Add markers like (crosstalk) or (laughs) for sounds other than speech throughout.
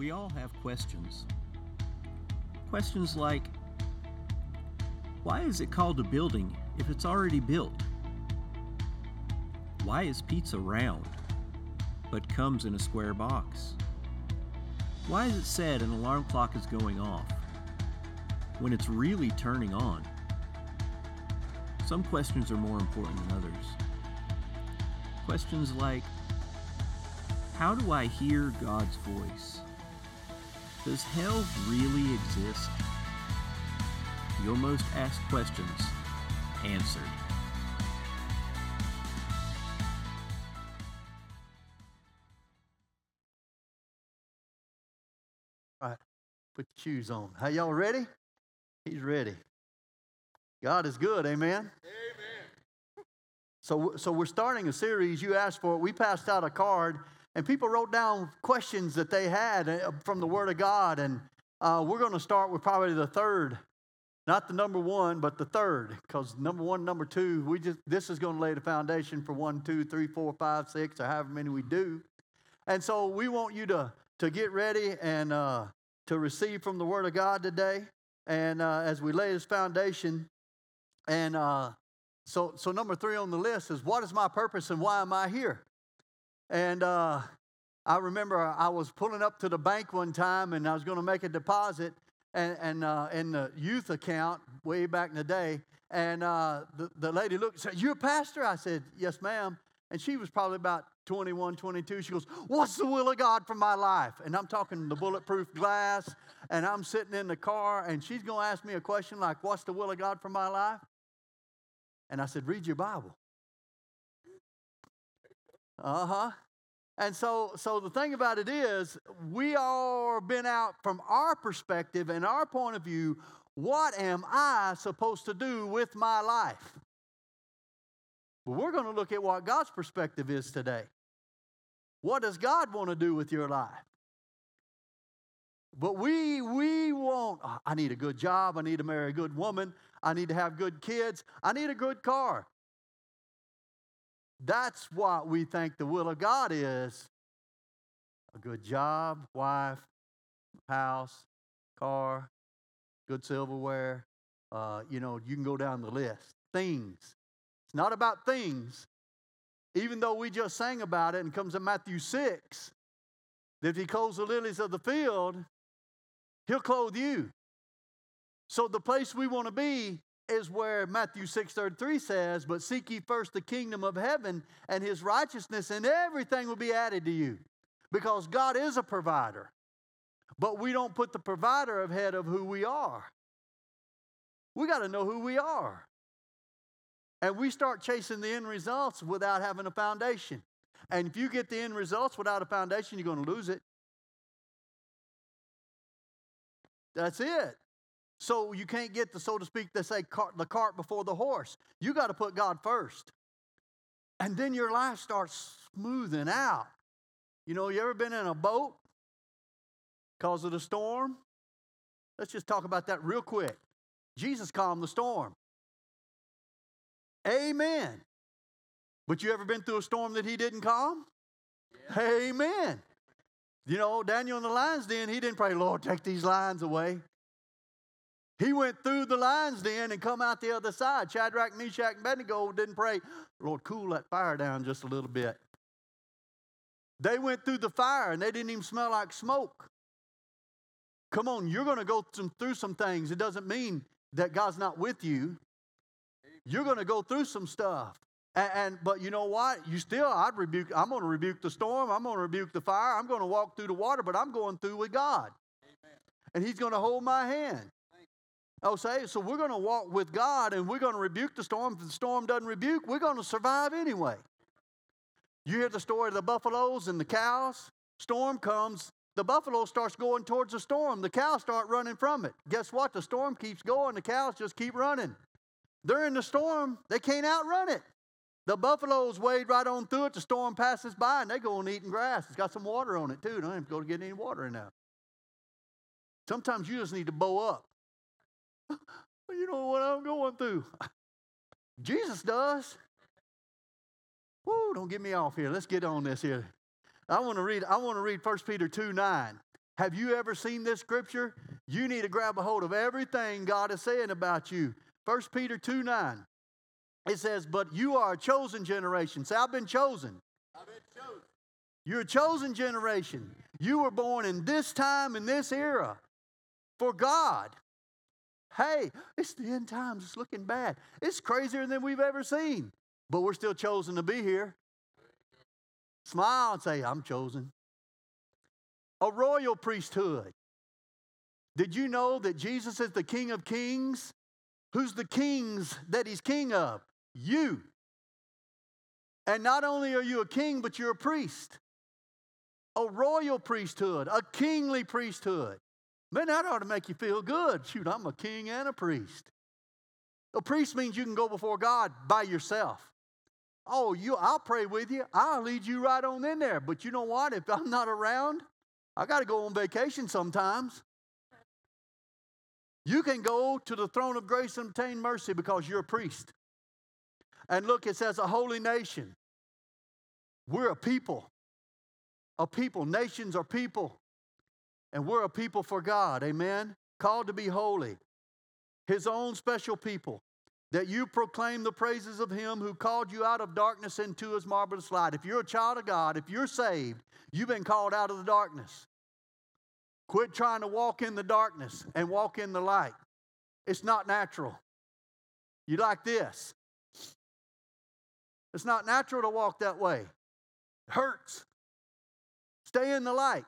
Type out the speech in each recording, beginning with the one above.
We all have questions. Questions like Why is it called a building if it's already built? Why is pizza round but comes in a square box? Why is it said an alarm clock is going off when it's really turning on? Some questions are more important than others. Questions like How do I hear God's voice? Does hell really exist? Your most asked questions answered. All right, put your shoes on. Are y'all ready? He's ready. God is good, amen? Amen. So, so we're starting a series. You asked for it. We passed out a card, and people wrote down questions that they had uh, from the Word of God. And uh, we're going to start with probably the third, not the number one, but the third, because number one, number two, we just this is going to lay the foundation for one, two, three, four, five, six, or however many we do. And so we want you to to get ready and uh, to receive from the Word of God today. And uh, as we lay this foundation, and uh, so, so number three on the list is what is my purpose and why am I here? And uh, I remember I was pulling up to the bank one time and I was going to make a deposit and, and uh, in the youth account way back in the day. And uh, the, the lady looked and said, You a pastor? I said, Yes, ma'am. And she was probably about 21, 22. She goes, What's the will of God for my life? And I'm talking the bulletproof glass, and I'm sitting in the car, and she's going to ask me a question like, What's the will of God for my life? And I said, Read your Bible. Uh huh. And so, so the thing about it is, we are been out from our perspective and our point of view. What am I supposed to do with my life? Well, we're going to look at what God's perspective is today. What does God want to do with your life? But we we want I need a good job, I need to marry a good woman, I need to have good kids, I need a good car. That's what we think the will of God is. A good job, wife, house, car, good silverware. Uh, you know, you can go down the list. Things. It's not about things. Even though we just sang about it and comes in Matthew 6, that if he clothes the lilies of the field, he'll clothe you. So the place we want to be is where Matthew 6:33 says, "But seek ye first the kingdom of heaven and his righteousness, and everything will be added to you." Because God is a provider. But we don't put the provider ahead of who we are. We got to know who we are. And we start chasing the end results without having a foundation. And if you get the end results without a foundation, you're going to lose it. That's it. So you can't get the, so to speak, they say cart, the cart before the horse. You got to put God first. And then your life starts smoothing out. You know, you ever been in a boat because of the storm? Let's just talk about that real quick. Jesus calmed the storm. Amen. But you ever been through a storm that he didn't calm? Yeah. Amen. You know, Daniel in the lion's den, he didn't pray, Lord, take these lions away. He went through the lion's den and come out the other side. Shadrach, Meshach, and Abednego didn't pray, Lord, cool that fire down just a little bit. They went through the fire and they didn't even smell like smoke. Come on, you're going to go through some things. It doesn't mean that God's not with you. You're going to go through some stuff. And, and, but you know what? You still, I'd rebuke. I'm going to rebuke the storm. I'm going to rebuke the fire. I'm going to walk through the water, but I'm going through with God, Amen. and He's going to hold my hand. Oh, say so. We're going to walk with God, and we're going to rebuke the storm. If the storm doesn't rebuke, we're going to survive anyway. You hear the story of the buffaloes and the cows. Storm comes. The buffalo starts going towards the storm. The cows start running from it. Guess what? The storm keeps going. The cows just keep running. During the storm, they can't outrun it. The buffaloes wade right on through it. The storm passes by and they go on eating grass. It's got some water on it too. Don't to go to get any water in there. Sometimes you just need to bow up. (laughs) you know what I'm going through. (laughs) Jesus does. Woo, don't get me off here. Let's get on this here. I want to read, I want to read 1 Peter 2 9. Have you ever seen this scripture? You need to grab a hold of everything God is saying about you. 1 Peter 2 9. It says, But you are a chosen generation. Say, I've been chosen. I've been chosen. You're a chosen generation. You were born in this time, in this era, for God. Hey, it's the end times. It's looking bad. It's crazier than we've ever seen. But we're still chosen to be here. Smile and say, I'm chosen. A royal priesthood. Did you know that Jesus is the King of Kings? Who's the kings that he's king of? You. And not only are you a king, but you're a priest. A royal priesthood, a kingly priesthood. Man, that ought to make you feel good. Shoot, I'm a king and a priest. A priest means you can go before God by yourself. Oh, you I'll pray with you. I'll lead you right on in there. But you know what? If I'm not around, I got to go on vacation sometimes. You can go to the throne of grace and obtain mercy because you're a priest. And look, it says a holy nation. We're a people. A people. Nations are people. And we're a people for God. Amen. Called to be holy. His own special people. That you proclaim the praises of Him who called you out of darkness into His marvelous light. If you're a child of God, if you're saved, you've been called out of the darkness. Quit trying to walk in the darkness and walk in the light. It's not natural. You like this. It's not natural to walk that way. It hurts. Stay in the light.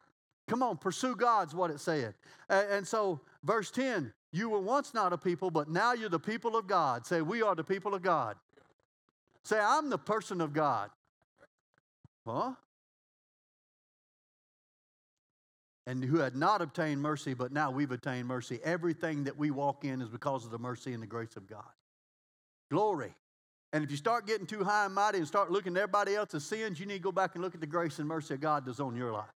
Come on, pursue God's what it said. And so, verse 10 you were once not a people, but now you're the people of God. Say, we are the people of God. Say, I'm the person of God. Huh? And who had not obtained mercy, but now we've obtained mercy. Everything that we walk in is because of the mercy and the grace of God. Glory. And if you start getting too high and mighty and start looking at everybody else's sins, you need to go back and look at the grace and mercy of God that's on your life.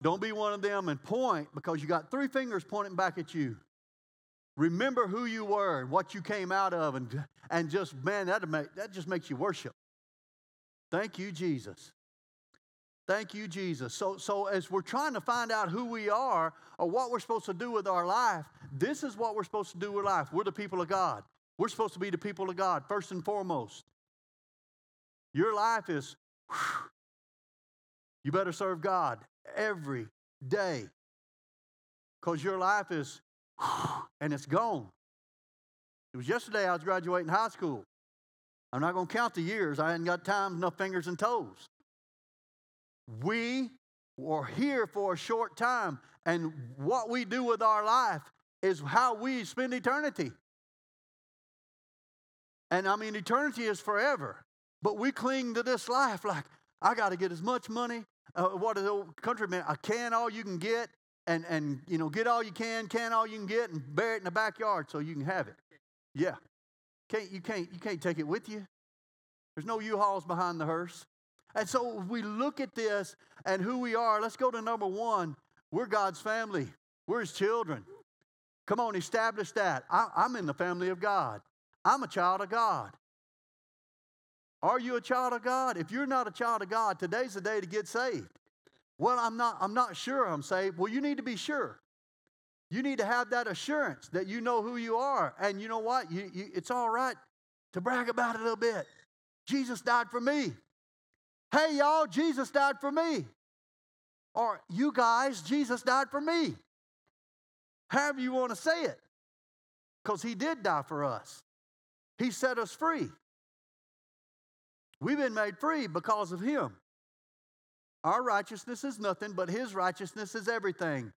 Don't be one of them and point because you got three fingers pointing back at you. Remember who you were and what you came out of, and, and just, man, that, make, that just makes you worship. Thank you, Jesus. Thank you, Jesus. So, so as we're trying to find out who we are or what we're supposed to do with our life, this is what we're supposed to do with life. We're the people of God. We're supposed to be the people of God, first and foremost. Your life is, whew, you better serve God every day because your life is, (sighs) and it's gone. It was yesterday I was graduating high school. I'm not going to count the years. I hadn't got time, enough fingers and toes. We were here for a short time, and what we do with our life is how we spend eternity. And I mean, eternity is forever. But we cling to this life like, I got to get as much money, uh, what the old countryman, I can all you can get, and, and, you know, get all you can, can all you can get, and bury it in the backyard so you can have it. Yeah. Can't, you, can't, you can't take it with you. There's no U-Hauls behind the hearse. And so we look at this and who we are. Let's go to number one. We're God's family. We're his children. Come on, establish that. I, I'm in the family of God. I'm a child of God. Are you a child of God? If you're not a child of God, today's the day to get saved. Well, I'm not, I'm not sure I'm saved. Well, you need to be sure. You need to have that assurance that you know who you are. And you know what? You, you, it's all right to brag about it a little bit. Jesus died for me. Hey, y'all, Jesus died for me. Or you guys, Jesus died for me. However you want to say it. Because he did die for us. He set us free. We've been made free because of Him. Our righteousness is nothing, but His righteousness is everything.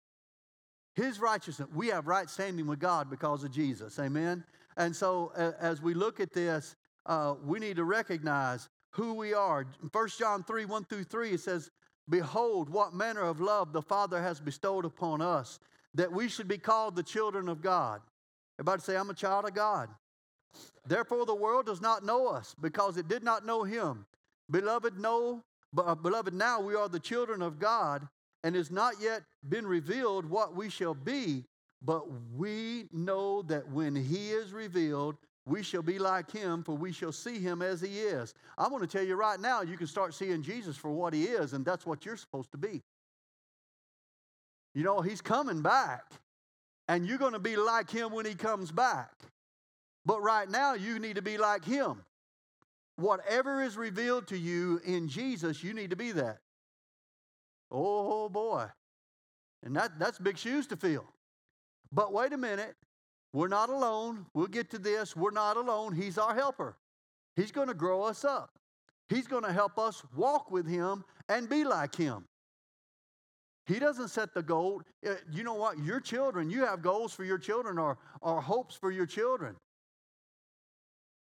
His righteousness, we have right standing with God because of Jesus. Amen. And so, as we look at this, uh, we need to recognize who we are. 1 John 3 1 through 3, it says, Behold, what manner of love the Father has bestowed upon us, that we should be called the children of God. Everybody say, I'm a child of God. Therefore, the world does not know us because it did not know him. Beloved, know, uh, beloved, now we are the children of God, and it's not yet been revealed what we shall be, but we know that when he is revealed, we shall be like him, for we shall see him as he is. I want to tell you right now, you can start seeing Jesus for what he is, and that's what you're supposed to be. You know, he's coming back, and you're going to be like him when he comes back. But right now, you need to be like him. Whatever is revealed to you in Jesus, you need to be that. Oh boy. And that, that's big shoes to fill. But wait a minute. We're not alone. We'll get to this. We're not alone. He's our helper. He's going to grow us up. He's going to help us walk with Him and be like Him. He doesn't set the goal. Uh, you know what? Your children, you have goals for your children or, or hopes for your children.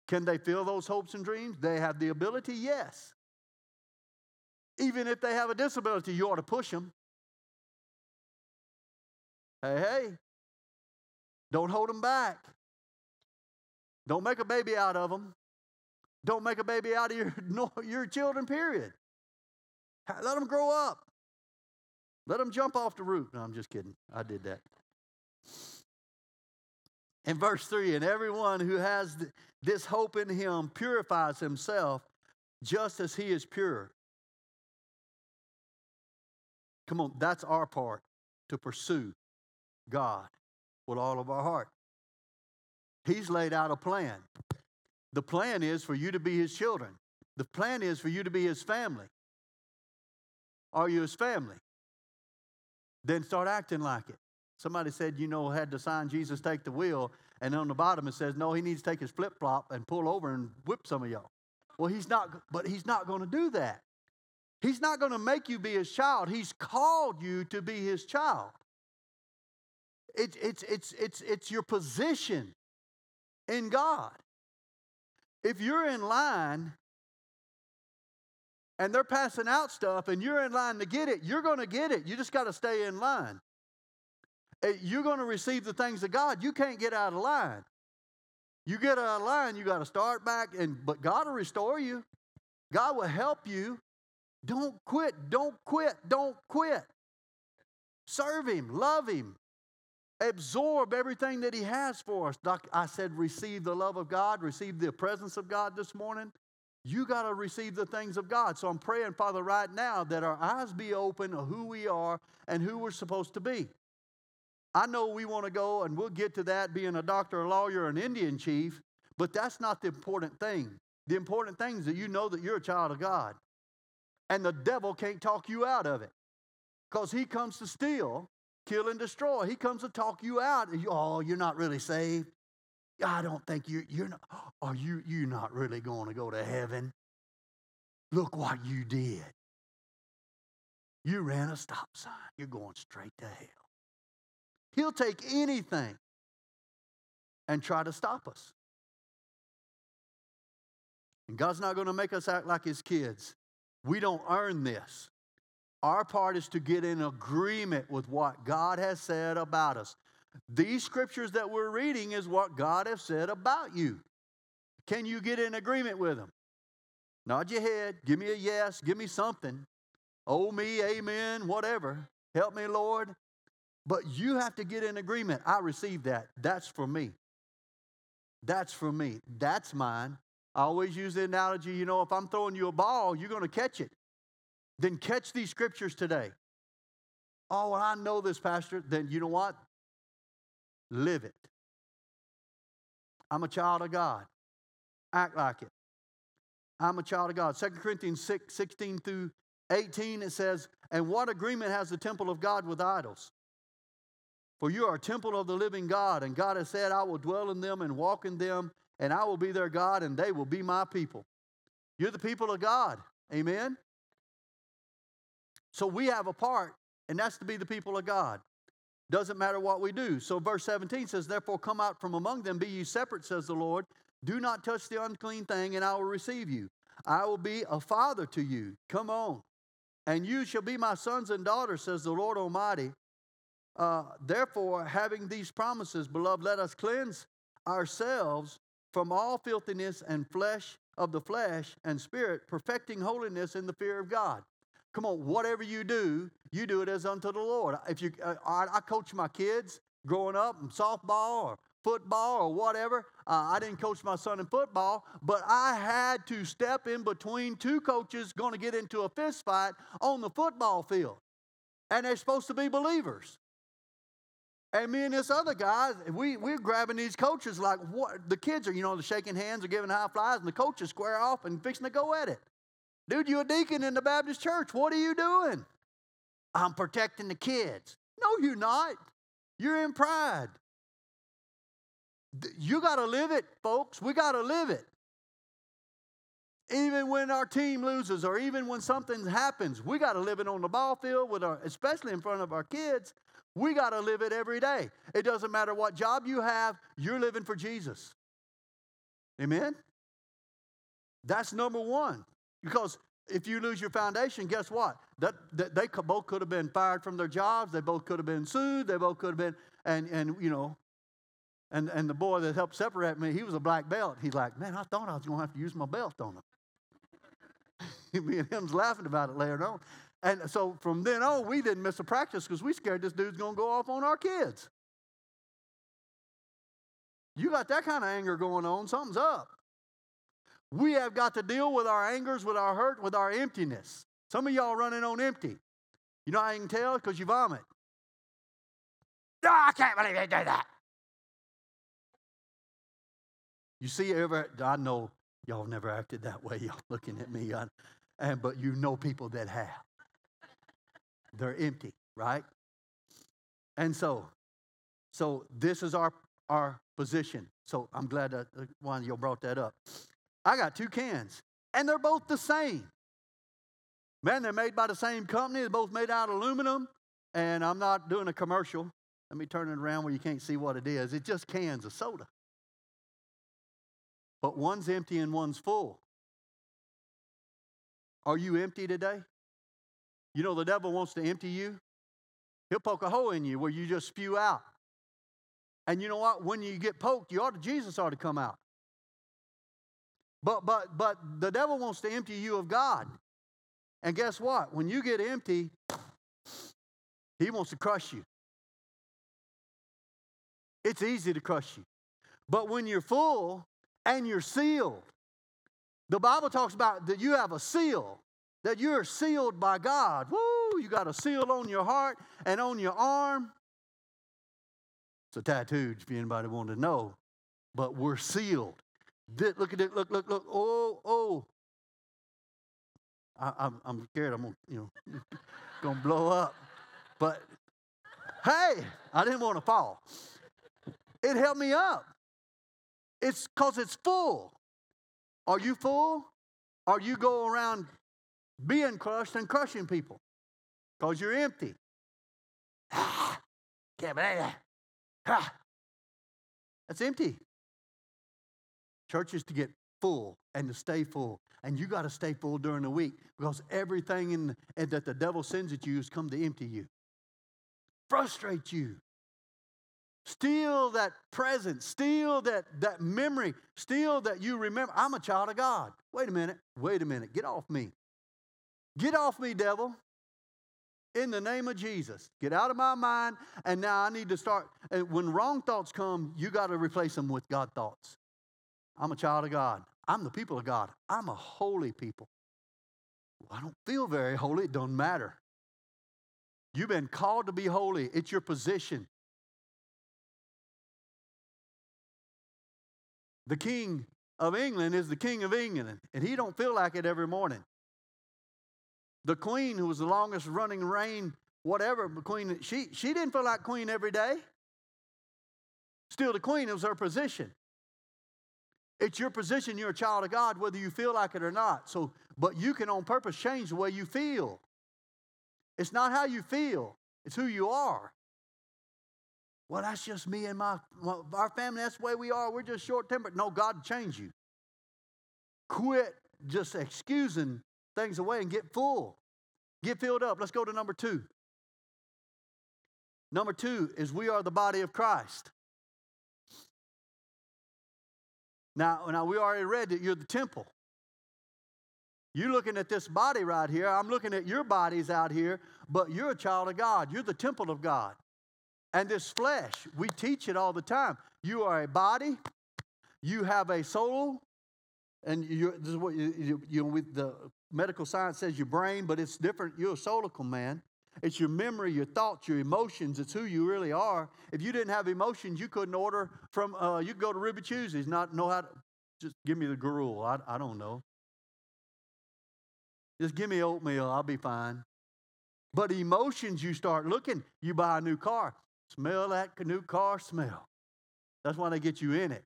Can they feel those hopes and dreams? They have the ability, yes. Even if they have a disability, you ought to push them. Hey, hey, don't hold them back. Don't make a baby out of them. Don't make a baby out of your, (laughs) your children, period. Let them grow up. Let them jump off the roof. No, I'm just kidding. I did that. In verse 3, and everyone who has this hope in him purifies himself just as he is pure. Come on, that's our part to pursue God with all of our heart. He's laid out a plan. The plan is for you to be his children. The plan is for you to be his family. Are you his family? Then start acting like it. Somebody said, you know, had to sign Jesus take the wheel, and on the bottom it says, no, he needs to take his flip flop and pull over and whip some of y'all. Well, he's not, but he's not going to do that. He's not going to make you be his child. He's called you to be his child. It's, it's, it's, it's, it's your position in God. If you're in line and they're passing out stuff and you're in line to get it, you're going to get it. You just got to stay in line. You're going to receive the things of God. You can't get out of line. You get out of line, you got to start back, and but God will restore you. God will help you. Don't quit. Don't quit. Don't quit. Serve Him. Love Him absorb everything that He has for us. Like I said, receive the love of God, receive the presence of God this morning. You got to receive the things of God. So I'm praying, Father, right now that our eyes be open of who we are and who we're supposed to be. I know we want to go, and we'll get to that being a doctor, a lawyer, an Indian chief, but that's not the important thing. The important thing is that you know that you're a child of God. And the devil can't talk you out of it because he comes to steal, kill, and destroy. He comes to talk you out. You, oh, you're not really saved. I don't think you're, you're not. Are you, you're not really going to go to heaven? Look what you did. You ran a stop sign. You're going straight to hell. He'll take anything and try to stop us. And God's not going to make us act like his kids. We don't earn this. Our part is to get in agreement with what God has said about us. These scriptures that we're reading is what God has said about you. Can you get in agreement with them? Nod your head, give me a yes, give me something. Oh, me, amen, whatever. Help me, Lord. But you have to get in agreement. I received that. That's for me. That's for me. That's mine. I always use the analogy you know, if I'm throwing you a ball, you're going to catch it. Then catch these scriptures today. Oh, well, I know this, Pastor. Then you know what? Live it. I'm a child of God. Act like it. I'm a child of God. 2 Corinthians 6, 16 through 18, it says, And what agreement has the temple of God with idols? For you are a temple of the living God, and God has said, I will dwell in them and walk in them, and I will be their God, and they will be my people. You're the people of God. Amen? So we have a part, and that's to be the people of God. Doesn't matter what we do. So verse 17 says, Therefore come out from among them, be ye separate, says the Lord. Do not touch the unclean thing, and I will receive you. I will be a father to you. Come on. And you shall be my sons and daughters, says the Lord Almighty. Uh, therefore, having these promises, beloved, let us cleanse ourselves from all filthiness and flesh of the flesh and spirit, perfecting holiness in the fear of God. Come on, whatever you do, you do it as unto the Lord. If you, uh, I, I coach my kids growing up in softball or football or whatever. Uh, I didn't coach my son in football, but I had to step in between two coaches going to get into a fist fight on the football field. and they're supposed to be believers. And me and this other guy, we, we're grabbing these coaches like what the kids are, you know, shaking hands or giving high flies, and the coaches square off and fixing to go at it. Dude, you're a deacon in the Baptist church. What are you doing? I'm protecting the kids. No, you're not. You're in pride. You got to live it, folks. We got to live it. Even when our team loses or even when something happens, we got to live it on the ball field with our, especially in front of our kids. We got to live it every day. It doesn't matter what job you have, you're living for Jesus. Amen? That's number one. Because if you lose your foundation, guess what? That, that they both could have been fired from their jobs. They both could have been sued. They both could have been, and, and you know, and, and the boy that helped separate me, he was a black belt. He's like, man, I thought I was going to have to use my belt on him. (laughs) me and him's laughing about it later on. And so from then on, we didn't miss a practice because we scared this dude's going to go off on our kids. You got that kind of anger going on, something's up. We have got to deal with our angers, with our hurt, with our emptiness. Some of y'all running on empty. You know how you can tell? Because you vomit. Oh, I can't believe they did that. You see, ever, I know y'all never acted that way. Y'all looking at me, I, and but you know people that have. They're empty, right? And so, so this is our our position. So I'm glad that uh, one of you brought that up. I got two cans, and they're both the same. Man, they're made by the same company. They're both made out of aluminum, and I'm not doing a commercial. Let me turn it around where you can't see what it is. It's just cans of soda. But one's empty and one's full. Are you empty today? You know, the devil wants to empty you. He'll poke a hole in you where you just spew out. And you know what? When you get poked, you ought to, Jesus ought to come out. But but but the devil wants to empty you of God. And guess what? When you get empty, he wants to crush you. It's easy to crush you. But when you're full and you're sealed, the Bible talks about that you have a seal that you're sealed by God. Woo, you got a seal on your heart and on your arm. It's a tattoo if anybody wanted to know. But we're sealed. Look at it, look, look, look. Oh, oh. I, am I'm, I'm scared I'm gonna, you know, (laughs) gonna blow up. But hey, I didn't want to fall. It helped me up. It's because it's full. Are you full? Are you go around being crushed and crushing people because you're empty. Can't believe that. That's empty. Church is to get full and to stay full. And you got to stay full during the week because everything in, that the devil sends at you has come to empty you, frustrate you, steal that presence, steal that, that memory, steal that you remember. I'm a child of God. Wait a minute. Wait a minute. Get off me. Get off me, devil. In the name of Jesus. Get out of my mind. And now I need to start. When wrong thoughts come, you got to replace them with God thoughts. I'm a child of God. I'm the people of God. I'm a holy people. Well, I don't feel very holy. It don't matter. You've been called to be holy. It's your position. The king of England is the king of England, and he don't feel like it every morning. The queen, who was the longest running reign, whatever, queen, she, she didn't feel like queen every day. Still, the queen, it was her position. It's your position, you're a child of God, whether you feel like it or not. So, but you can on purpose change the way you feel. It's not how you feel, it's who you are. Well, that's just me and my, my our family. That's the way we are. We're just short tempered. No, God change you. Quit just excusing things away and get full. Get filled up. Let's go to number two. Number two is we are the body of Christ. Now, now we already read that you're the temple. You're looking at this body right here. I'm looking at your bodies out here, but you're a child of God. You're the temple of God. And this flesh, we teach it all the time. You are a body, you have a soul, and you, this is what you, you, you with the medical science says your brain, but it's different. You're a soulical man. It's your memory, your thoughts, your emotions. It's who you really are. If you didn't have emotions, you couldn't order from, uh, you could go to Ruby Tuesdays, not know how to, just give me the gruel. I, I don't know. Just give me oatmeal, I'll be fine. But emotions, you start looking, you buy a new car. Smell that new car smell. That's why they get you in it.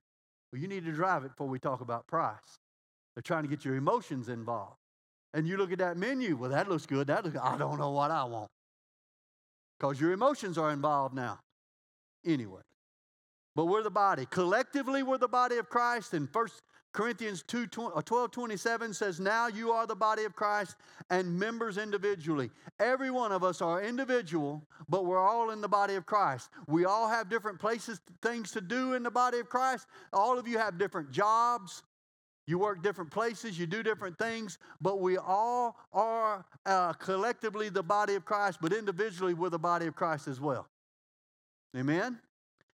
Well, you need to drive it before we talk about price. They're trying to get your emotions involved. And you look at that menu, well, that looks good. That looks, I don't know what I want. Because your emotions are involved now. Anyway. But we're the body. Collectively, we're the body of Christ. And First Corinthians 2, uh, 12 27 says, Now you are the body of Christ and members individually. Every one of us are individual, but we're all in the body of Christ. We all have different places, things to do in the body of Christ. All of you have different jobs. You work different places, you do different things, but we all are uh, collectively the body of Christ, but individually we're the body of Christ as well. Amen?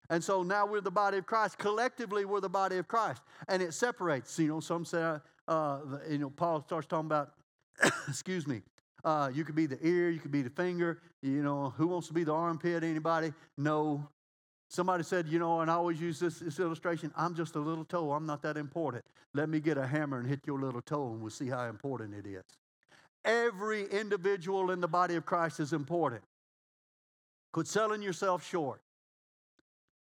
And so now we're the body of Christ. Collectively, we're the body of Christ. And it separates. You know, some say, uh, you know, Paul starts talking about, (coughs) excuse me, uh, you could be the ear, you could be the finger. You know, who wants to be the armpit? Anybody? No. Somebody said, you know, and I always use this, this illustration I'm just a little toe. I'm not that important. Let me get a hammer and hit your little toe, and we'll see how important it is. Every individual in the body of Christ is important. Quit selling yourself short.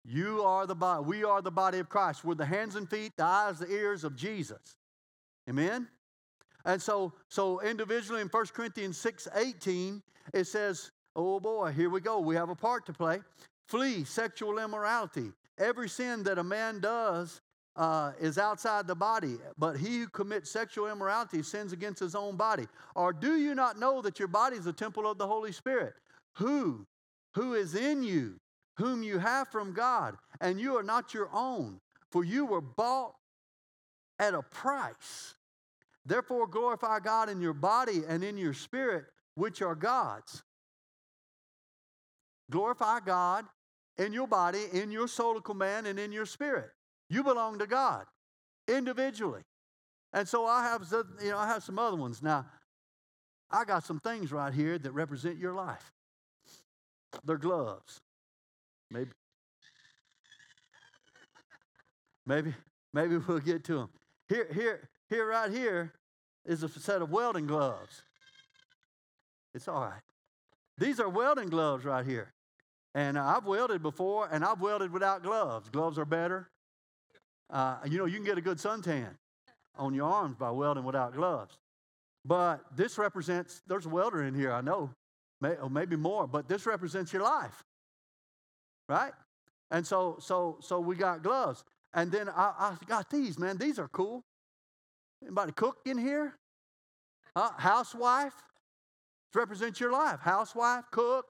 You are the body. We are the body of Christ. We're the hands and feet, the eyes, the ears of Jesus. Amen. And so, so individually in 1 Corinthians 6 18, it says, Oh boy, here we go. We have a part to play. Flee sexual immorality. Every sin that a man does uh, is outside the body, but he who commits sexual immorality sins against his own body. Or do you not know that your body is a temple of the Holy Spirit? Who? Who is in you? whom you have from God, and you are not your own, for you were bought at a price. Therefore, glorify God in your body and in your spirit, which are God's. Glorify God in your body, in your soulical man, and in your spirit. You belong to God individually. And so I have, you know, I have some other ones. Now, I got some things right here that represent your life. They're gloves. Maybe. Maybe, maybe we'll get to them. Here, here, here, right here is a set of welding gloves. It's all right. These are welding gloves right here. And I've welded before, and I've welded without gloves. Gloves are better. Uh, you know, you can get a good suntan on your arms by welding without gloves. But this represents, there's a welder in here, I know, may, or maybe more, but this represents your life right? And so, so, so we got gloves. And then I, I got these, man. These are cool. Anybody cook in here? Uh, housewife. It represents your life. Housewife, cook,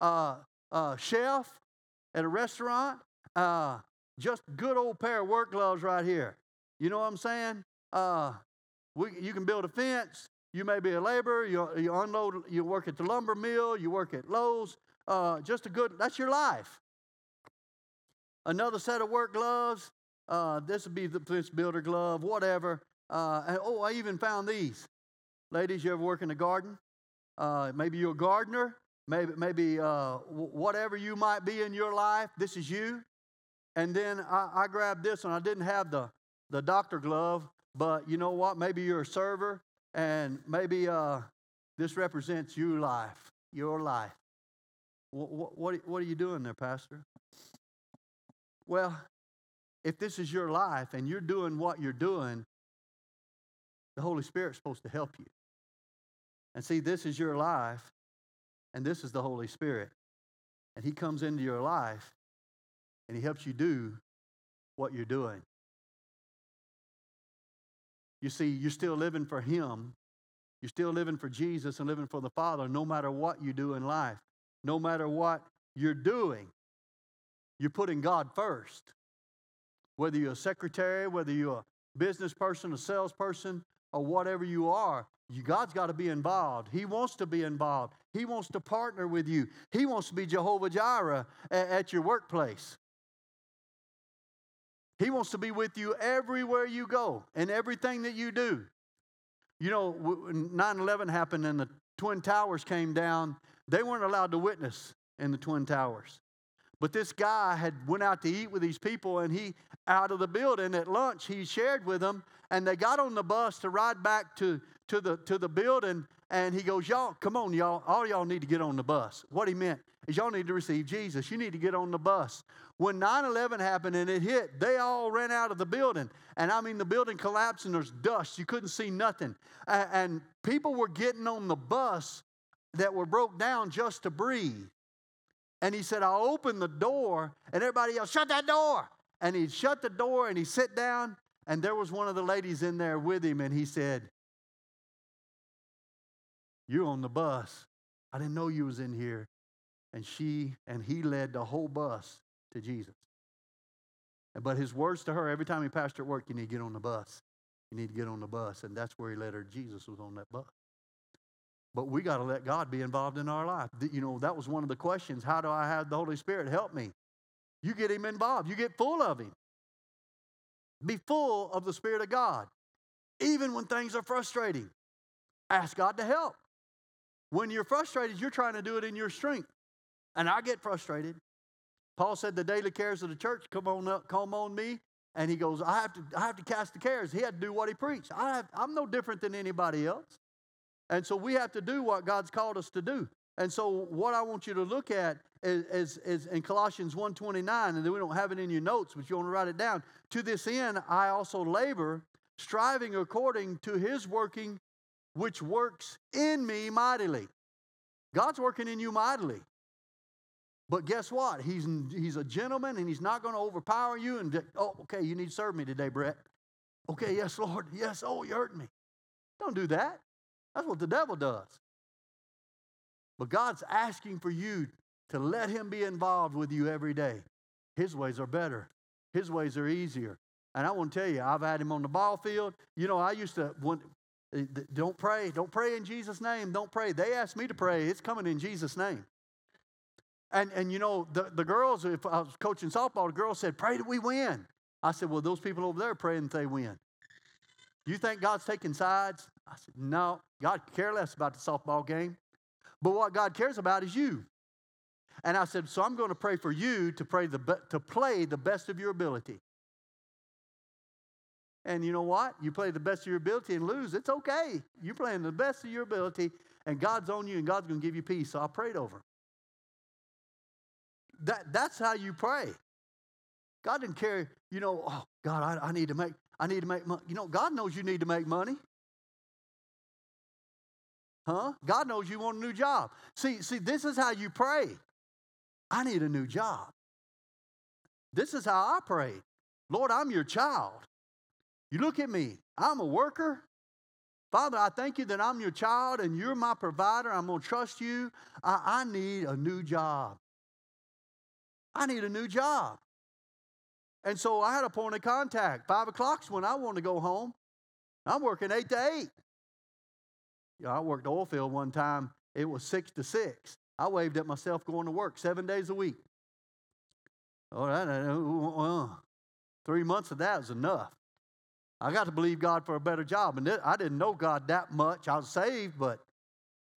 uh, uh, chef at a restaurant. Uh, just good old pair of work gloves right here. You know what I'm saying? Uh, we, you can build a fence. You may be a laborer. You, you unload. You work at the lumber mill. You work at Lowe's. Uh, just a good. That's your life another set of work gloves. Uh, this would be the fence builder glove, whatever. Uh, and, oh, I even found these. Ladies, you ever work in the garden? Uh, maybe you're a gardener. Maybe, maybe uh, whatever you might be in your life, this is you. And then I, I grabbed this one. I didn't have the, the doctor glove, but you know what? Maybe you're a server, and maybe uh, this represents your life, your life. What, what, what are you doing there, Pastor? Well, if this is your life and you're doing what you're doing, the Holy Spirit's supposed to help you. And see, this is your life, and this is the Holy Spirit. And He comes into your life and He helps you do what you're doing. You see, you're still living for Him. You're still living for Jesus and living for the Father no matter what you do in life, no matter what you're doing. You're putting God first. Whether you're a secretary, whether you're a business person, a salesperson, or whatever you are, God's got to be involved. He wants to be involved. He wants to partner with you. He wants to be Jehovah Jireh at, at your workplace. He wants to be with you everywhere you go and everything that you do. You know, 9 11 happened and the Twin Towers came down they weren't allowed to witness in the Twin Towers. But this guy had went out to eat with these people, and he out of the building at lunch he shared with them, and they got on the bus to ride back to to the to the building, and he goes, Y'all, come on, y'all, all y'all need to get on the bus. What he meant is y'all need to receive Jesus. You need to get on the bus. When 9 11 happened and it hit, they all ran out of the building. And I mean, the building collapsed and there's dust. You couldn't see nothing. And people were getting on the bus that were broke down just to breathe. And he said, I opened the door, and everybody else, shut that door. And he shut the door and he sat down, and there was one of the ladies in there with him, and he said, You're on the bus. I didn't know you was in here. And she and he led the whole bus to Jesus. But his words to her every time he passed her at work, you need to get on the bus. You need to get on the bus. And that's where he led her. Jesus was on that bus. But we got to let God be involved in our life. You know, that was one of the questions. How do I have the Holy Spirit help me? You get him involved, you get full of him. Be full of the Spirit of God. Even when things are frustrating, ask God to help. When you're frustrated, you're trying to do it in your strength. And I get frustrated. Paul said, The daily cares of the church come on up, come on me. And he goes, I have to, I have to cast the cares. He had to do what he preached. I have, I'm no different than anybody else. And so we have to do what God's called us to do. And so what I want you to look at is, is, is in Colossians 1.29, and then we don't have it in your notes, but you want to write it down. To this end, I also labor, striving according to his working, which works in me mightily. God's working in you mightily. But guess what? He's, he's a gentleman and he's not going to overpower you and, oh, okay, you need to serve me today, Brett. Okay, yes, Lord. Yes, oh, you hurt me. Don't do that. That's what the devil does. But God's asking for you to let Him be involved with you every day. His ways are better, His ways are easier. And I want to tell you, I've had Him on the ball field. You know, I used to, when, Uh, don't pray. Don't pray in Jesus' name. Don't pray. They asked me to pray. It's coming in Jesus' name. And, and you know, the, the girls, if I was coaching softball, the girls said, Pray that we win. I said, Well, those people over there praying that they win. You think God's taking sides? I said, No, God care less about the softball game. But what God cares about is you. And I said, So I'm going to pray for you to, pray the, to play the best of your ability. And you know what? You play the best of your ability and lose, it's okay. You're playing the best of your ability, and God's on you, and God's going to give you peace. So I prayed over. That, that's how you pray. God didn't care, you know, oh, God, I, I need to make, I need to make money. You know, God knows you need to make money. Huh? God knows you want a new job. See, see, this is how you pray. I need a new job. This is how I pray. Lord, I'm your child. You look at me. I'm a worker. Father, I thank you that I'm your child and you're my provider. I'm going to trust you. I, I need a new job. I need a new job. And so I had a point of contact. Five o'clock's when I want to go home. I'm working eight to eight. You know, I worked oil field one time. It was six to six. I waved at myself going to work seven days a week. Oh, that, uh, three months of that is enough. I got to believe God for a better job. And I didn't know God that much. I was saved, but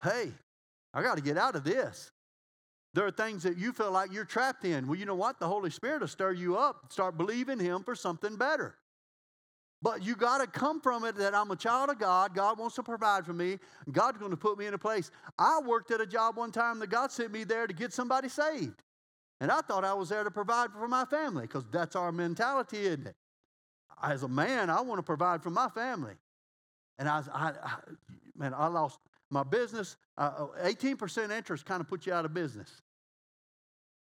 hey, I got to get out of this. There are things that you feel like you're trapped in. Well, you know what? The Holy Spirit will stir you up, start believing Him for something better. But you got to come from it that I'm a child of God. God wants to provide for me. God's going to put me in a place. I worked at a job one time that God sent me there to get somebody saved. And I thought I was there to provide for my family because that's our mentality, isn't it? As a man, I want to provide for my family. And I, I, I man, I lost my business. Uh, 18% interest kind of put you out of business.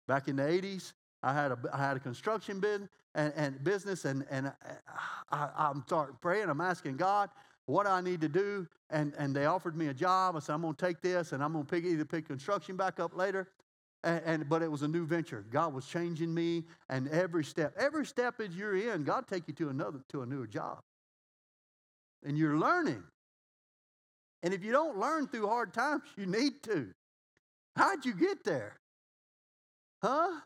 Back in the 80s, I had a, I had a construction business and, and business, and, and I, I'm starting praying. I'm asking God what I need to do, and, and they offered me a job. I said, I'm going to take this, and I'm going to pick either pick construction back up later. And, and, but it was a new venture. God was changing me, and every step, every step that you're in, God take you to another to a newer job, and you're learning. And if you don't learn through hard times, you need to. How'd you get there? Huh?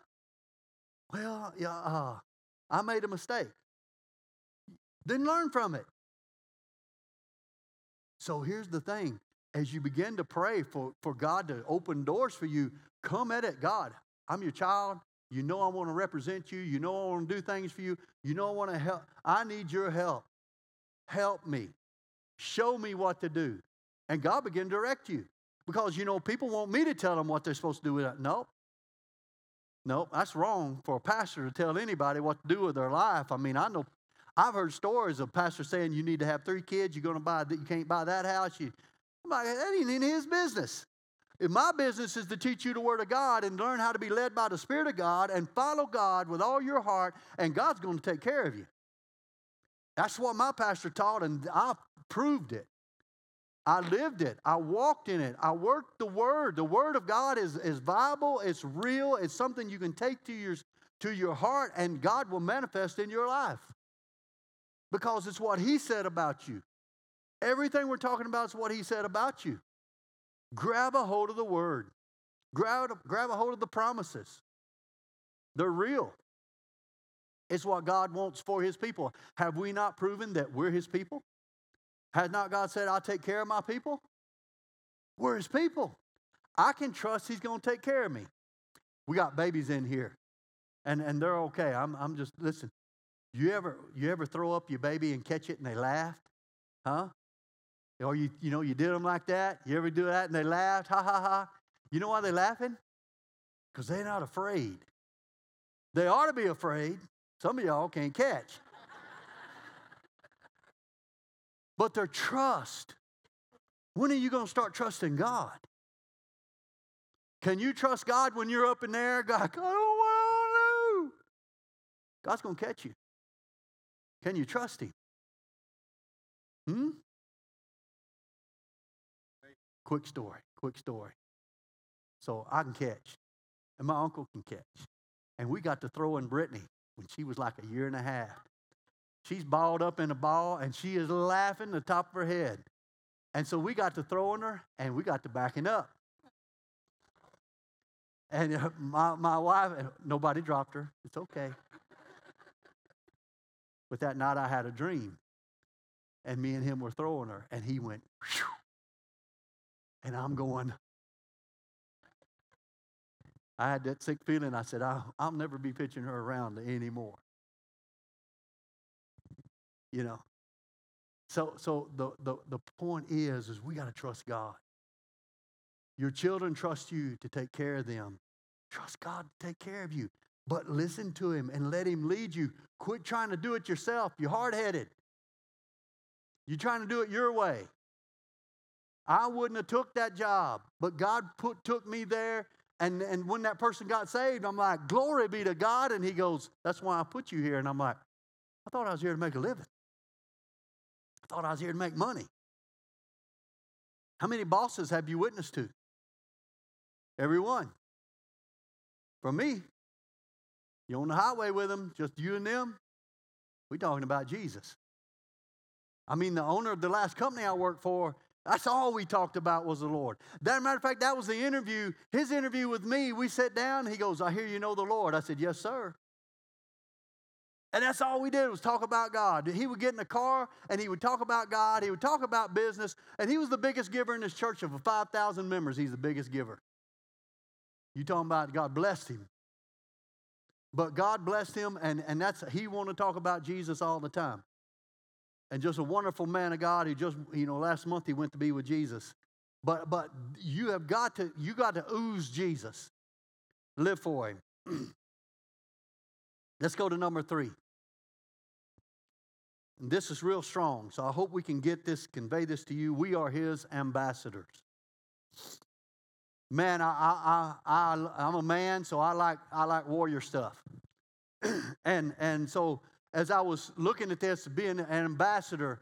Well, yeah, uh, I made a mistake. Didn't learn from it. So here's the thing as you begin to pray for, for God to open doors for you, come at it. God, I'm your child. You know I want to represent you. You know I want to do things for you. You know I want to help. I need your help. Help me. Show me what to do. And God begin to direct you. Because, you know, people want me to tell them what they're supposed to do with it. No. No, that's wrong for a pastor to tell anybody what to do with their life. I mean, I know I've heard stories of pastors saying you need to have three kids, you're going to buy, that. you can't buy that house. You, like, that ain't in his business. If my business is to teach you the Word of God and learn how to be led by the Spirit of God and follow God with all your heart, and God's going to take care of you. That's what my pastor taught, and I proved it. I lived it. I walked in it. I worked the Word. The Word of God is, is viable, it's real, it's something you can take to your, to your heart, and God will manifest in your life because it's what He said about you. Everything we're talking about is what He said about you. Grab a hold of the word. Grab, grab a hold of the promises. They're real. It's what God wants for his people. Have we not proven that we're his people? Has not God said, I'll take care of my people? We're his people. I can trust he's going to take care of me. We got babies in here, and, and they're okay. I'm, I'm just, listen, you ever, you ever throw up your baby and catch it and they laughed? Huh? Or you, you know, you did them like that. You ever do that and they laughed? Ha ha ha. You know why they're laughing? Because they're not afraid. They ought to be afraid. Some of y'all can't catch. but their trust. When are you going to start trusting God? Can you trust God when you're up in there? God, I don't to. God's going to catch you. Can you trust Him? Hmm? Quick story, quick story. So I can catch, and my uncle can catch. And we got to throw in Brittany when she was like a year and a half. She's balled up in a ball, and she is laughing the top of her head. And so we got to throwing her, and we got to backing up. And uh, my, my wife, nobody dropped her. It's okay. But that night I had a dream. And me and him were throwing her, and he went. And I'm going, I had that sick feeling. I said, I'll, I'll never be pitching her around anymore. You know. So, so the, the, the point is, is we got to trust God. Your children trust you to take care of them. Trust God to take care of you. But listen to Him and let Him lead you. Quit trying to do it yourself. You're hard headed. You're trying to do it your way. I wouldn't have took that job, but God put, took me there. And, and when that person got saved, I'm like, glory be to God. And he goes, that's why I put you here. And I'm like, I thought I was here to make a living. I thought I was here to make money. How many bosses have you witnessed to? Everyone. For me, you on the highway with them, just you and them. We talking about Jesus. I mean, the owner of the last company I worked for, that's all we talked about was the Lord. That matter of fact, that was the interview. His interview with me, we sat down. He goes, I hear you know the Lord. I said, Yes, sir. And that's all we did was talk about God. He would get in the car and he would talk about God. He would talk about business. And he was the biggest giver in this church of 5,000 members. He's the biggest giver. You talking about God blessed him. But God blessed him, and, and that's he wanted to talk about Jesus all the time and just a wonderful man of God who just, you know, last month he went to be with Jesus. But but you have got to you got to ooze Jesus. Live for him. (clears throat) Let's go to number three. And this is real strong, so I hope we can get this, convey this to you. We are his ambassadors. Man, I, I, I, I, I'm a man, so I like, I like warrior stuff. (clears throat) and, and so as I was looking at this, being an ambassador,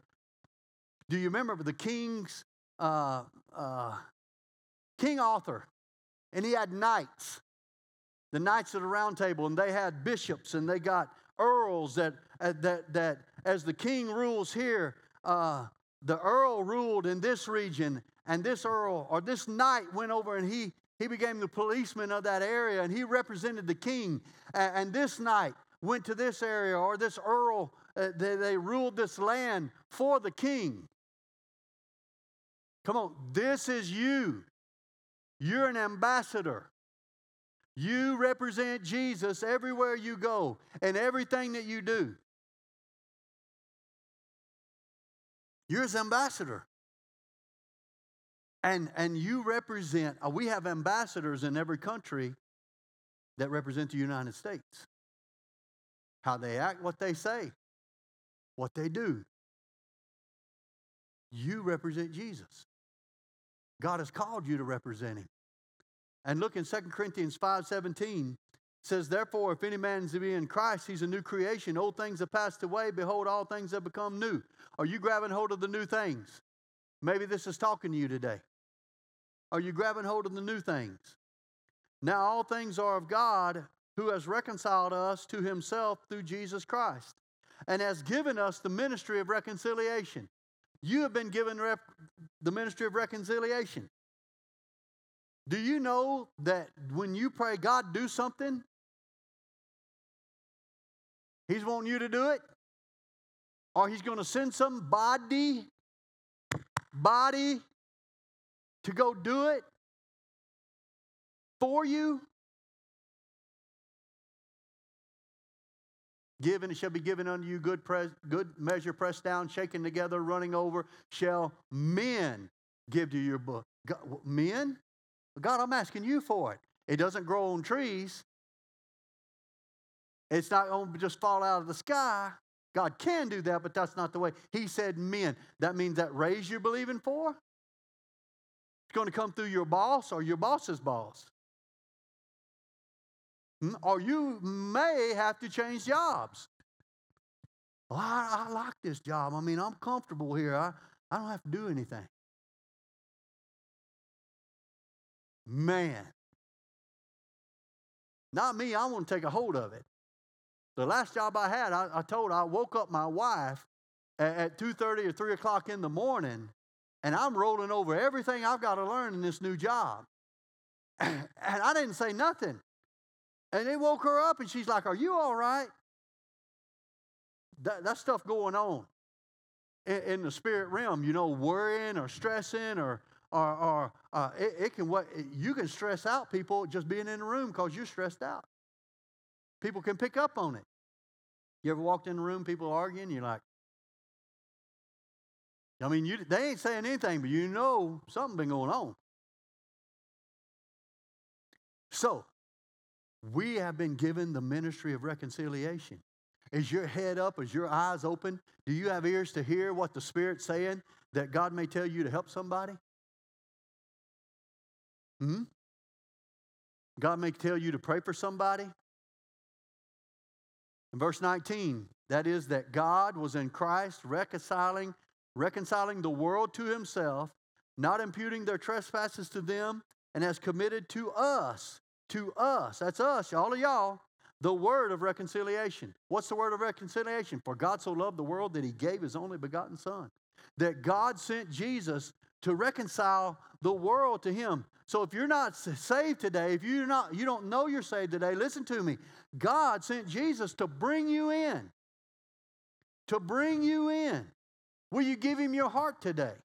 do you remember the king's uh, uh, King Arthur? And he had knights, the knights of the round table, and they had bishops and they got earls that, uh, that, that as the king rules here, uh, the earl ruled in this region, and this earl or this knight went over and he, he became the policeman of that area and he represented the king. And, and this knight went to this area, or this earl, uh, they, they ruled this land for the king. Come on, this is you. You're an ambassador. You represent Jesus everywhere you go and everything that you do. You're his ambassador. And, and you represent, uh, we have ambassadors in every country that represent the United States. How they act, what they say, what they do. You represent Jesus. God has called you to represent him. And look in 2 Corinthians 5:17 says, Therefore, if any man is to be in Christ, he's a new creation. Old things have passed away. Behold, all things have become new. Are you grabbing hold of the new things? Maybe this is talking to you today. Are you grabbing hold of the new things? Now all things are of God who has reconciled us to himself through Jesus Christ and has given us the ministry of reconciliation. You have been given rep- the ministry of reconciliation. Do you know that when you pray, God, do something, He's wanting you to do it? Or He's going to send somebody, body, to go do it for you? Given it shall be given unto you good, pres- good measure, pressed down, shaken together, running over, shall men give to your book. God, men? God, I'm asking you for it. It doesn't grow on trees. It's not going to just fall out of the sky. God can do that, but that's not the way. He said men. That means that raise you're believing for? It's going to come through your boss or your boss's boss. Or you may have to change jobs. Well, I, I like this job. I mean, I'm comfortable here. I, I don't have to do anything. Man. Not me, I want to take a hold of it. The last job I had, I, I told I woke up my wife at, at 2.30 or 3 o'clock in the morning, and I'm rolling over everything I've got to learn in this new job. (clears throat) and I didn't say nothing. And they woke her up, and she's like, Are you all right? That, that stuff going on in, in the spirit realm, you know, worrying or stressing or or, or uh, it, it, can what you can stress out people just being in the room because you're stressed out. People can pick up on it. You ever walked in the room, people arguing, you're like, I mean, you, they ain't saying anything, but you know something been going on. So, we have been given the ministry of reconciliation. Is your head up? Is your eyes open? Do you have ears to hear what the Spirit's saying that God may tell you to help somebody? Hmm? God may tell you to pray for somebody. In verse 19, that is that God was in Christ reconciling reconciling the world to himself, not imputing their trespasses to them, and has committed to us, to us, that's us, all of y'all, the word of reconciliation. What's the word of reconciliation? For God so loved the world that he gave his only begotten son. That God sent Jesus to reconcile the world to him. So if you're not saved today, if you're not you don't know you're saved today, listen to me. God sent Jesus to bring you in. To bring you in. Will you give him your heart today?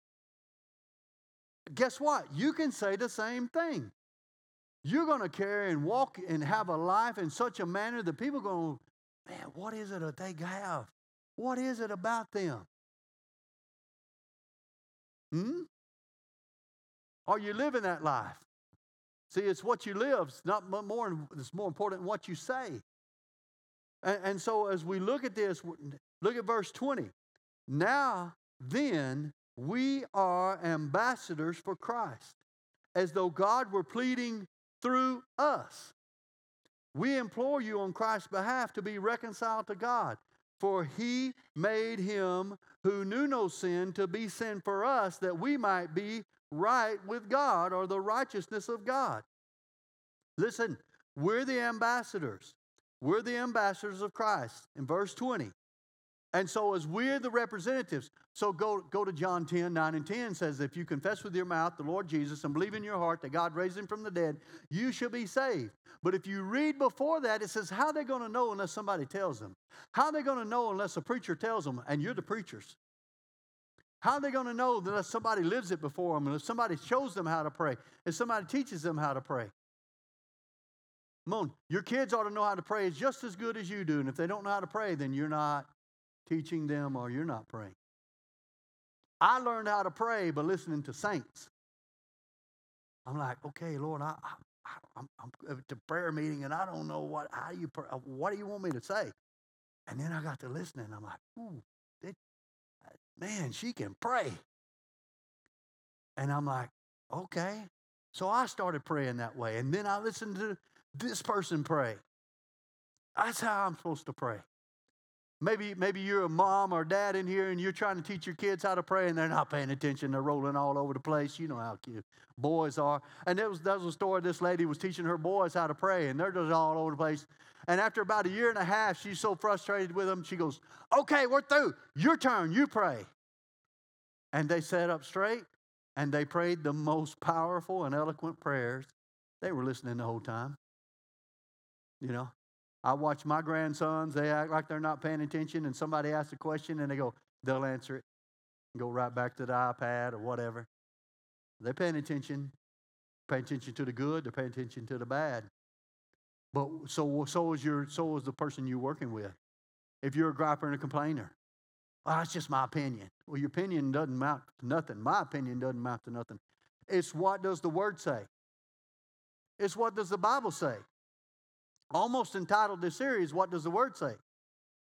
Guess what? You can say the same thing. You're going to carry and walk and have a life in such a manner that people are going, man, what is it that they have? What is it about them? Hmm? Are you living that life? See, it's what you live. It's not more. It's more important than what you say. And, and so, as we look at this, look at verse twenty. Now, then, we are ambassadors for Christ, as though God were pleading through us. We implore you on Christ's behalf to be reconciled to God, for he made him who knew no sin to be sin for us, that we might be right with God or the righteousness of God. Listen, we're the ambassadors. We're the ambassadors of Christ in verse 20. And so, as we're the representatives, so go, go to John 10, 9 and 10 says, If you confess with your mouth the Lord Jesus and believe in your heart that God raised him from the dead, you shall be saved. But if you read before that, it says, How are they going to know unless somebody tells them? How are they going to know unless a preacher tells them? And you're the preachers. How are they going to know unless somebody lives it before them, unless somebody shows them how to pray, if somebody teaches them how to pray? Come on, your kids ought to know how to pray just as good as you do. And if they don't know how to pray, then you're not teaching them or you're not praying. I learned how to pray by listening to saints. I'm like, okay, Lord, I, I, am at the prayer meeting and I don't know what, how you, pray, uh, what do you want me to say? And then I got to listening. I'm like, ooh, they, uh, man, she can pray. And I'm like, okay. So I started praying that way. And then I listened to this person pray. That's how I'm supposed to pray. Maybe, maybe you're a mom or dad in here and you're trying to teach your kids how to pray and they're not paying attention. They're rolling all over the place. You know how cute boys are. And there was, there was a story this lady was teaching her boys how to pray and they're just all over the place. And after about a year and a half, she's so frustrated with them, she goes, Okay, we're through. Your turn. You pray. And they sat up straight and they prayed the most powerful and eloquent prayers. They were listening the whole time. You know, I watch my grandsons, they act like they're not paying attention, and somebody asks a question and they go, they'll answer it and go right back to the iPad or whatever. They're paying attention, paying attention to the good, they're paying attention to the bad. But so, so is your so is the person you're working with. If you're a griper and a complainer, well, that's just my opinion. Well, your opinion doesn't amount to nothing. My opinion doesn't amount to nothing. It's what does the word say? It's what does the Bible say? Almost entitled this series, What Does the Word Say?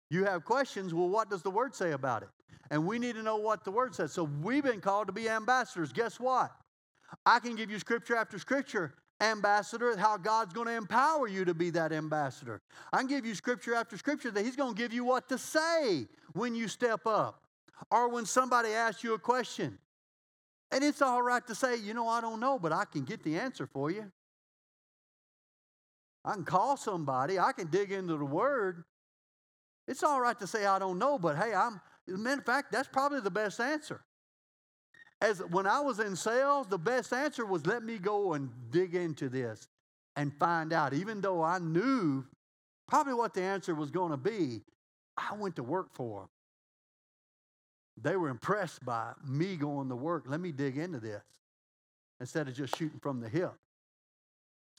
You have questions, well, what does the Word say about it? And we need to know what the Word says. So we've been called to be ambassadors. Guess what? I can give you scripture after scripture, ambassador, how God's going to empower you to be that ambassador. I can give you scripture after scripture that He's going to give you what to say when you step up or when somebody asks you a question. And it's all right to say, you know, I don't know, but I can get the answer for you. I can call somebody, I can dig into the word. It's all right to say I don't know, but hey, I'm matter of fact, that's probably the best answer. As when I was in sales, the best answer was let me go and dig into this and find out. Even though I knew probably what the answer was going to be, I went to work for them. They were impressed by me going to work. Let me dig into this instead of just shooting from the hip.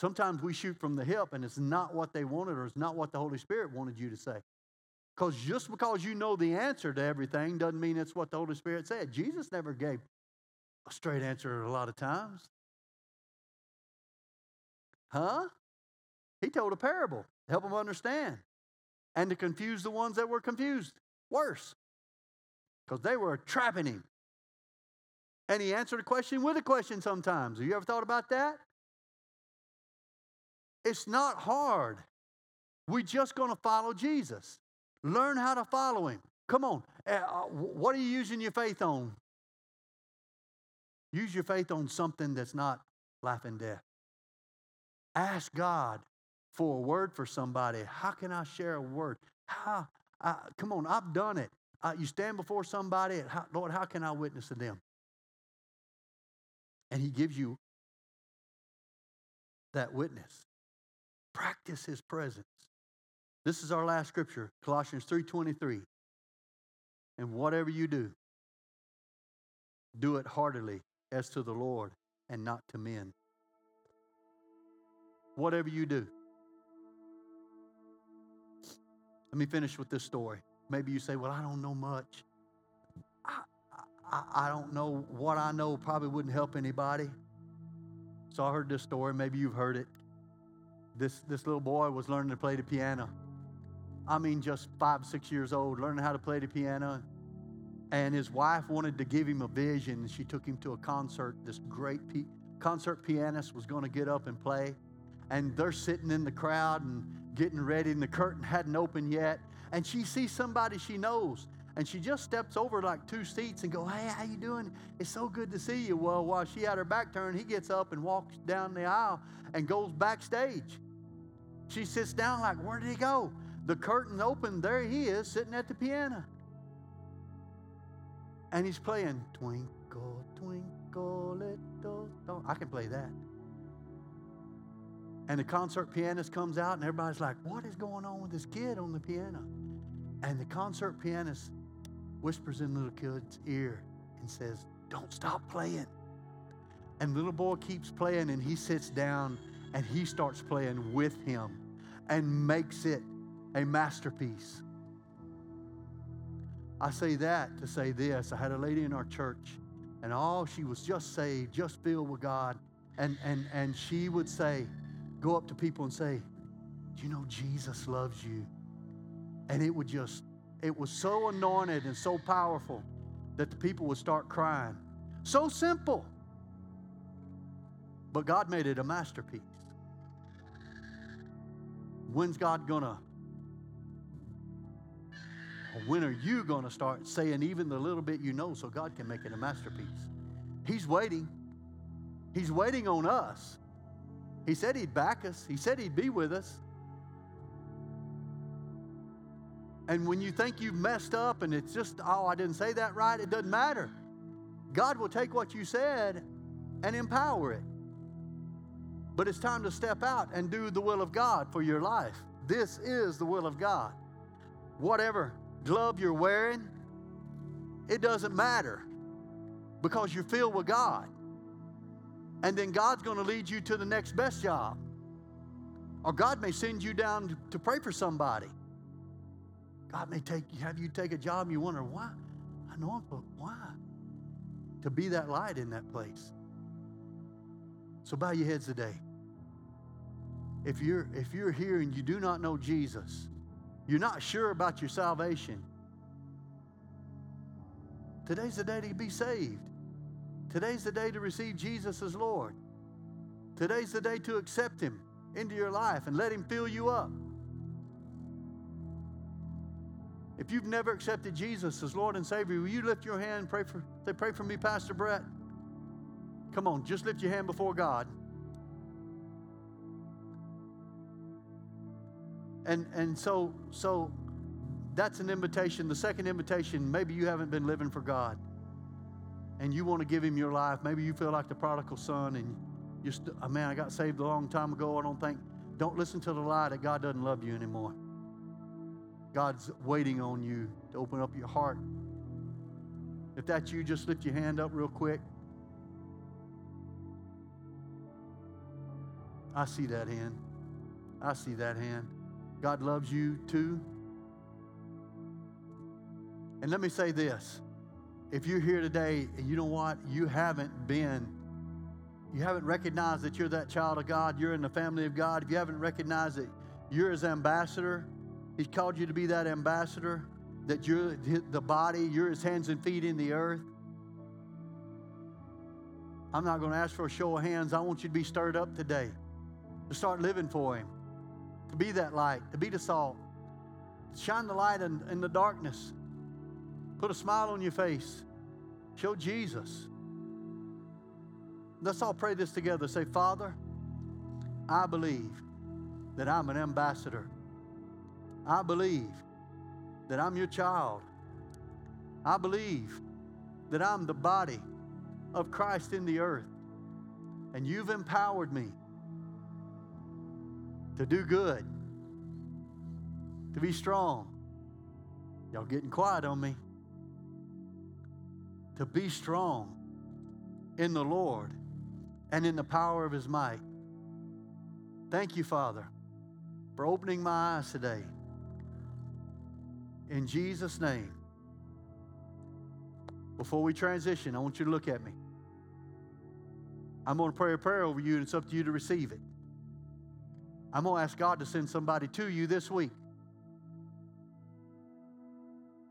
Sometimes we shoot from the hip and it's not what they wanted or it's not what the Holy Spirit wanted you to say. Because just because you know the answer to everything doesn't mean it's what the Holy Spirit said. Jesus never gave a straight answer a lot of times. Huh? He told a parable to help them understand and to confuse the ones that were confused. Worse, because they were trapping him. And he answered a question with a question sometimes. Have you ever thought about that? It's not hard. We're just going to follow Jesus. Learn how to follow him. Come on. Uh, uh what are you using your faith on? Use your faith on something that's not life and death. Ask God for a word for somebody. How can I share a word? How, uh, come on, I've done it. Uh, you stand before somebody, how, Lord, how can I witness to them? And He gives you that witness. Practice his presence. This is our last scripture, Colossians 3:23. And whatever you do, do it heartily as to the Lord and not to men. Whatever you do. Let me finish with this story. Maybe you say, Well, I don't know much. I, I, I don't know what I know, probably wouldn't help anybody. So I heard this story. Maybe you've heard it this, this little boy was learning to play the piano. I mean, just five, six years old, learning how to play the piano. And his wife wanted to give him a vision. She took him to a concert. This great concert pianist was going to get up and play. And they're sitting in the crowd and getting ready, and the curtain hadn't opened yet. And she sees somebody she knows. And she just steps over like two seats and go, hey, how you doing? It's so good to see you. Well, while she had her back turned, he gets up and walks down the aisle and goes backstage. She sits down like, where did he go? The curtain opened. There he is sitting at the piano. And he's playing Twinkle, Twinkle, Little Star. I can play that. And the concert pianist comes out, and everybody's like, What is going on with this kid on the piano? And the concert pianist whispers in little kid's ear, and says, Don't stop playing. And little boy keeps playing, and he sits down and he starts playing with him and makes it a masterpiece. I say that to say this. I had a lady in our church, and all she was just saved, just filled with God. And, and, and she would say, go up to people and say, you know Jesus loves you? And it would just, it was so anointed and so powerful that the people would start crying. So simple. But God made it a masterpiece. When's God gonna when are you to start saying even the little bit you know so God can make it a masterpiece? He's waiting. He's waiting on us. He said He'd back us, He said He'd be with us. And when you think you've messed up and it's just, oh, I didn't say that right, it doesn't matter. God will take what you said and empower it. But it's time to step out and do the will of God for your life. This is the will of God. Whatever glove you're wearing, it doesn't matter because you're filled with God. And then God's going to lead you to the next best job. Or God may send you down to pray for somebody. God may take have you take a job and you wonder why. I know but why? To be that light in that place. So bow your heads today. If you're if you're here and you do not know Jesus, you're not sure about your salvation. Today's the day to be saved. Today's the day to receive Jesus as Lord. Today's the day to accept Him into your life and let Him fill you up. If you've never accepted Jesus as Lord and Savior, will you lift your hand and pray for, say, pray for me, Pastor Brett? Come on, just lift your hand before God. And, and so, so that's an invitation. The second invitation, maybe you haven't been living for God and you want to give him your life. Maybe you feel like the prodigal son and you st- oh, man, I got saved a long time ago. I don't think, don't listen to the lie that God doesn't love you anymore. God's waiting on you to open up your heart. If that's you, just lift your hand up real quick. I see that hand. I see that hand. God loves you too. And let me say this if you're here today and you know what, you haven't been, you haven't recognized that you're that child of God, you're in the family of God, if you haven't recognized that you're his ambassador, he's called you to be that ambassador, that you're the body, you're his hands and feet in the earth. I'm not going to ask for a show of hands. I want you to be stirred up today to start living for him to be that light, to be the salt. to Shine the light in, in the darkness. Put a smile on your face. Show Jesus. Let's all pray this together. Say, Father, I believe that I'm an ambassador. I believe that I'm your child. I believe that I'm the body of Christ in the earth. And you've empowered me to do good, to be strong. Y'all getting quiet on me. To be strong in the Lord and in the power of His might. Thank you, Father, for opening my eyes today. In Jesus' name. Before we transition, I want you to look at me. I'm going to pray a prayer over you, and it's up to you to receive it. I'm going to ask God to send somebody to you this week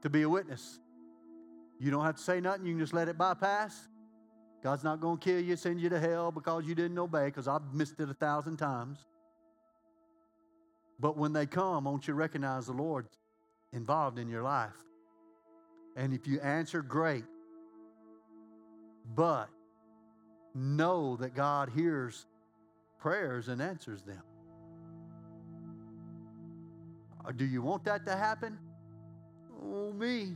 to be a witness. You don't have to say nothing, you can just let it bypass. God's not going to kill you, send you to hell because you didn't obey, because I've missed it a thousand times. But when they come, won't you recognize the Lord involved in your life. And if you answer, great. But know that God hears prayers and answers them. Or do you want that to happen? Oh, me.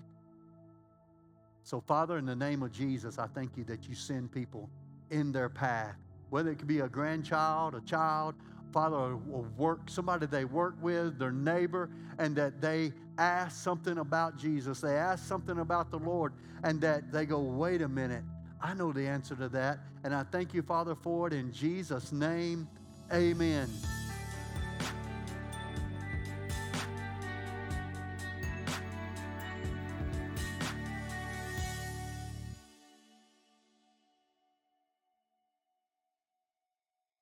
So, Father, in the name of Jesus, I thank you that you send people in their path, whether it could be a grandchild, a child, Father, will work, somebody they work with, their neighbor, and that they ask something about Jesus. They ask something about the Lord, and that they go, wait a minute, I know the answer to that. And I thank you, Father, for it in Jesus' name. Amen.